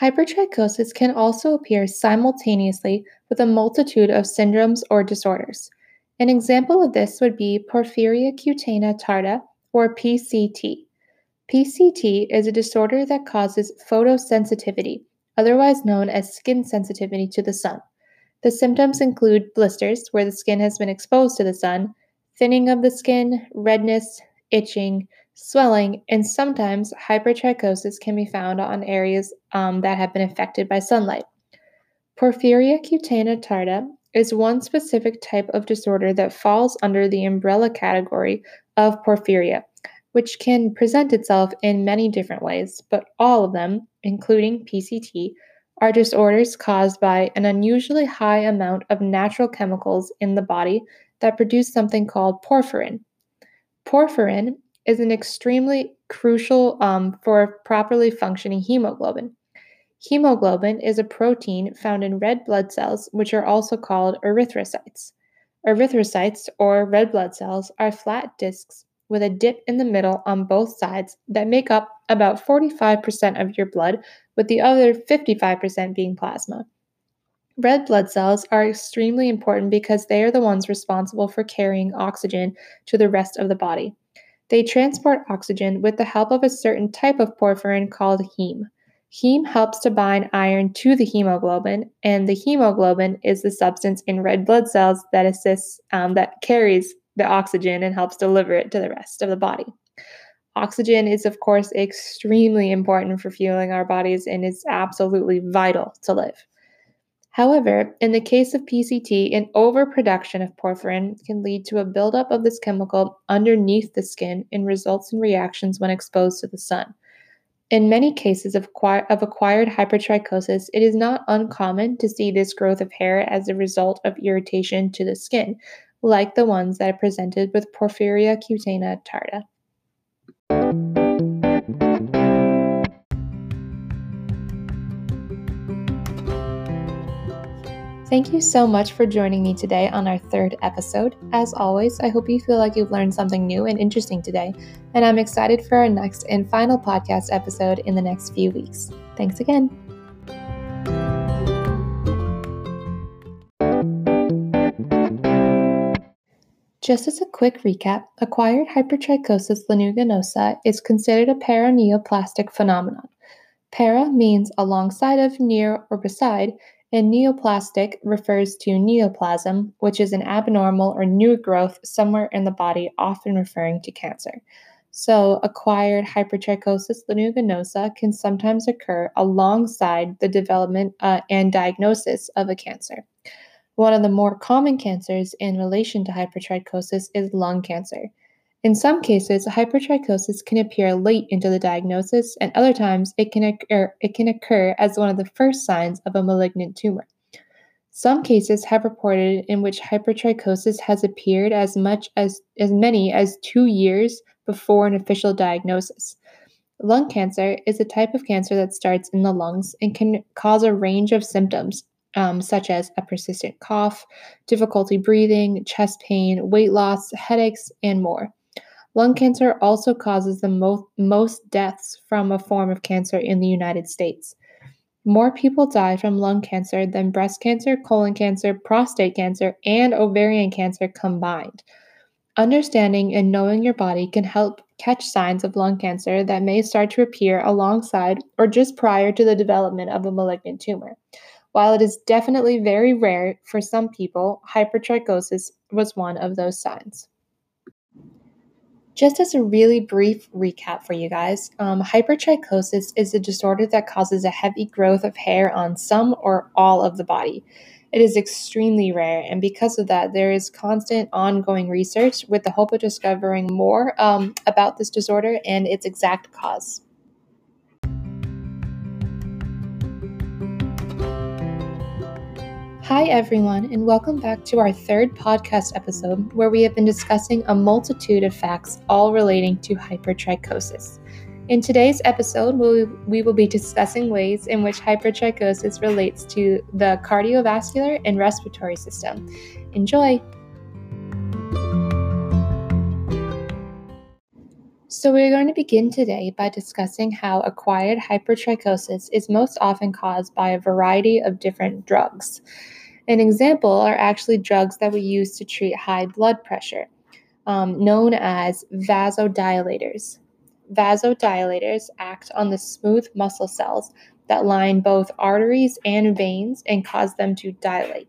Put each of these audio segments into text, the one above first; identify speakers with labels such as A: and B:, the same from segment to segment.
A: Hypertrichosis can also appear simultaneously with a multitude of syndromes or disorders. An example of this would be porphyria cutanea tarda, or PCT. PCT is a disorder that causes photosensitivity, otherwise known as skin sensitivity to the sun. The symptoms include blisters, where the skin has been exposed to the sun, thinning of the skin, redness, itching, swelling, and sometimes hypertrichosis can be found on areas um, that have been affected by sunlight. Porphyria cutanea tarda is one specific type of disorder that falls under the umbrella category of porphyria, which can present itself in many different ways, but all of them, including PCT, are disorders caused by an unusually high amount of natural chemicals in the body that produce something called porphyrin. Porphyrin is an extremely crucial um, for properly functioning hemoglobin. Hemoglobin is a protein found in red blood cells, which are also called erythrocytes. Erythrocytes, or red blood cells, are flat discs with a dip in the middle on both sides that make up about 45% of your blood, with the other 55% being plasma. Red blood cells are extremely important because they are the ones responsible for carrying oxygen to the rest of the body. They transport oxygen with the help of a certain type of porphyrin called heme. Heme helps to bind iron to the hemoglobin, and the hemoglobin is the substance in red blood cells that assists, um, that carries the oxygen and helps deliver it to the rest of the body. Oxygen is, of course, extremely important for fueling our bodies and is absolutely vital to live. However, in the case of PCT, an overproduction of porphyrin can lead to a buildup of this chemical underneath the skin and results in reactions when exposed to the sun. In many cases of, of acquired hypertrichosis, it is not uncommon to see this growth of hair as a result of irritation to the skin, like the ones that are presented with porphyria cutanea tarda. Thank you so much for joining me today on our third episode. As always, I hope you feel like you've learned something new and interesting today, and I'm excited for our next and final podcast episode in the next few weeks. Thanks again. Just as a quick recap, acquired hypertrichosis lanuginosa is considered a paraneoplastic phenomenon. Para means alongside of, near, or beside, and neoplastic refers to neoplasm, which is an abnormal or new growth somewhere in the body, often referring to cancer. So, acquired hypertrichosis lanuginosa can sometimes occur alongside the development uh, and diagnosis of a cancer. One of the more common cancers in relation to hypertrichosis is lung cancer. In some cases, hypertrichosis can appear late into the diagnosis, and other times it can occur, it can occur as one of the first signs of a malignant tumor. Some cases have reported in which hypertrichosis has appeared as much as as many as 2 years before an official diagnosis. Lung cancer is a type of cancer that starts in the lungs and can cause a range of symptoms, um, such as a persistent cough, difficulty breathing, chest pain, weight loss, headaches, and more. Lung cancer also causes the mo- most deaths from a form of cancer in the United States. More people die from lung cancer than breast cancer, colon cancer, prostate cancer, and ovarian cancer combined. Understanding and knowing your body can help catch signs of lung cancer that may start to appear alongside or just prior to the development of a malignant tumor. While it is definitely very rare for some people, hypertrichosis was one of those signs. Just as a really brief recap for you guys, um, hypertrichosis is a disorder that causes a heavy growth of hair on some or all of the body. It is extremely rare, and because of that, there is constant ongoing research with the hope of discovering more um, about this disorder and its exact cause. Hi, everyone, and welcome back to our third podcast episode where we have been discussing a multitude of facts all relating to hypertrichosis. In today's episode, we will be discussing ways in which hypertrichosis relates to the cardiovascular and respiratory system. Enjoy! So, we're going to begin today by discussing how acquired hypertrichosis is most often caused by a variety of different drugs. An example are actually drugs that we use to treat high blood pressure, um, known as vasodilators. Vasodilators act on the smooth muscle cells that line both arteries and veins and cause them to dilate.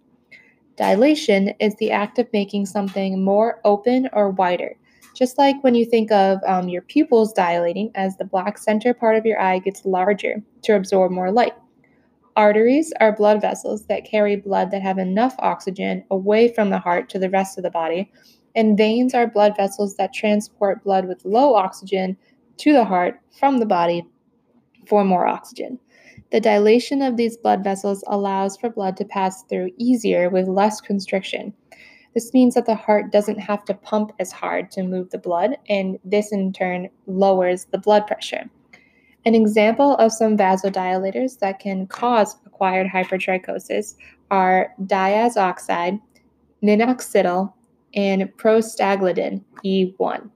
A: Dilation is the act of making something more open or wider just like when you think of um, your pupils dilating as the black center part of your eye gets larger to absorb more light. Arteries are blood vessels that carry blood that have enough oxygen away from the heart to the rest of the body, and veins are blood vessels that transport blood with low oxygen to the heart from the body for more oxygen. The dilation of these blood vessels allows for blood to pass through easier with less constriction. This means that the heart doesn't have to pump as hard to move the blood, and this in turn lowers the blood pressure. An example of some vasodilators that can cause acquired hypertrichosis are diazoxide, minoxidil, and prostaglandin E1.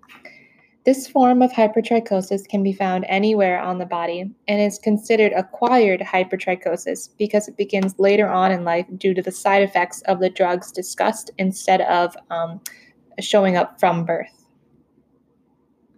A: This form of hypertrichosis can be found anywhere on the body and is considered acquired hypertrichosis because it begins later on in life due to the side effects of the drugs discussed instead of um, showing up from birth.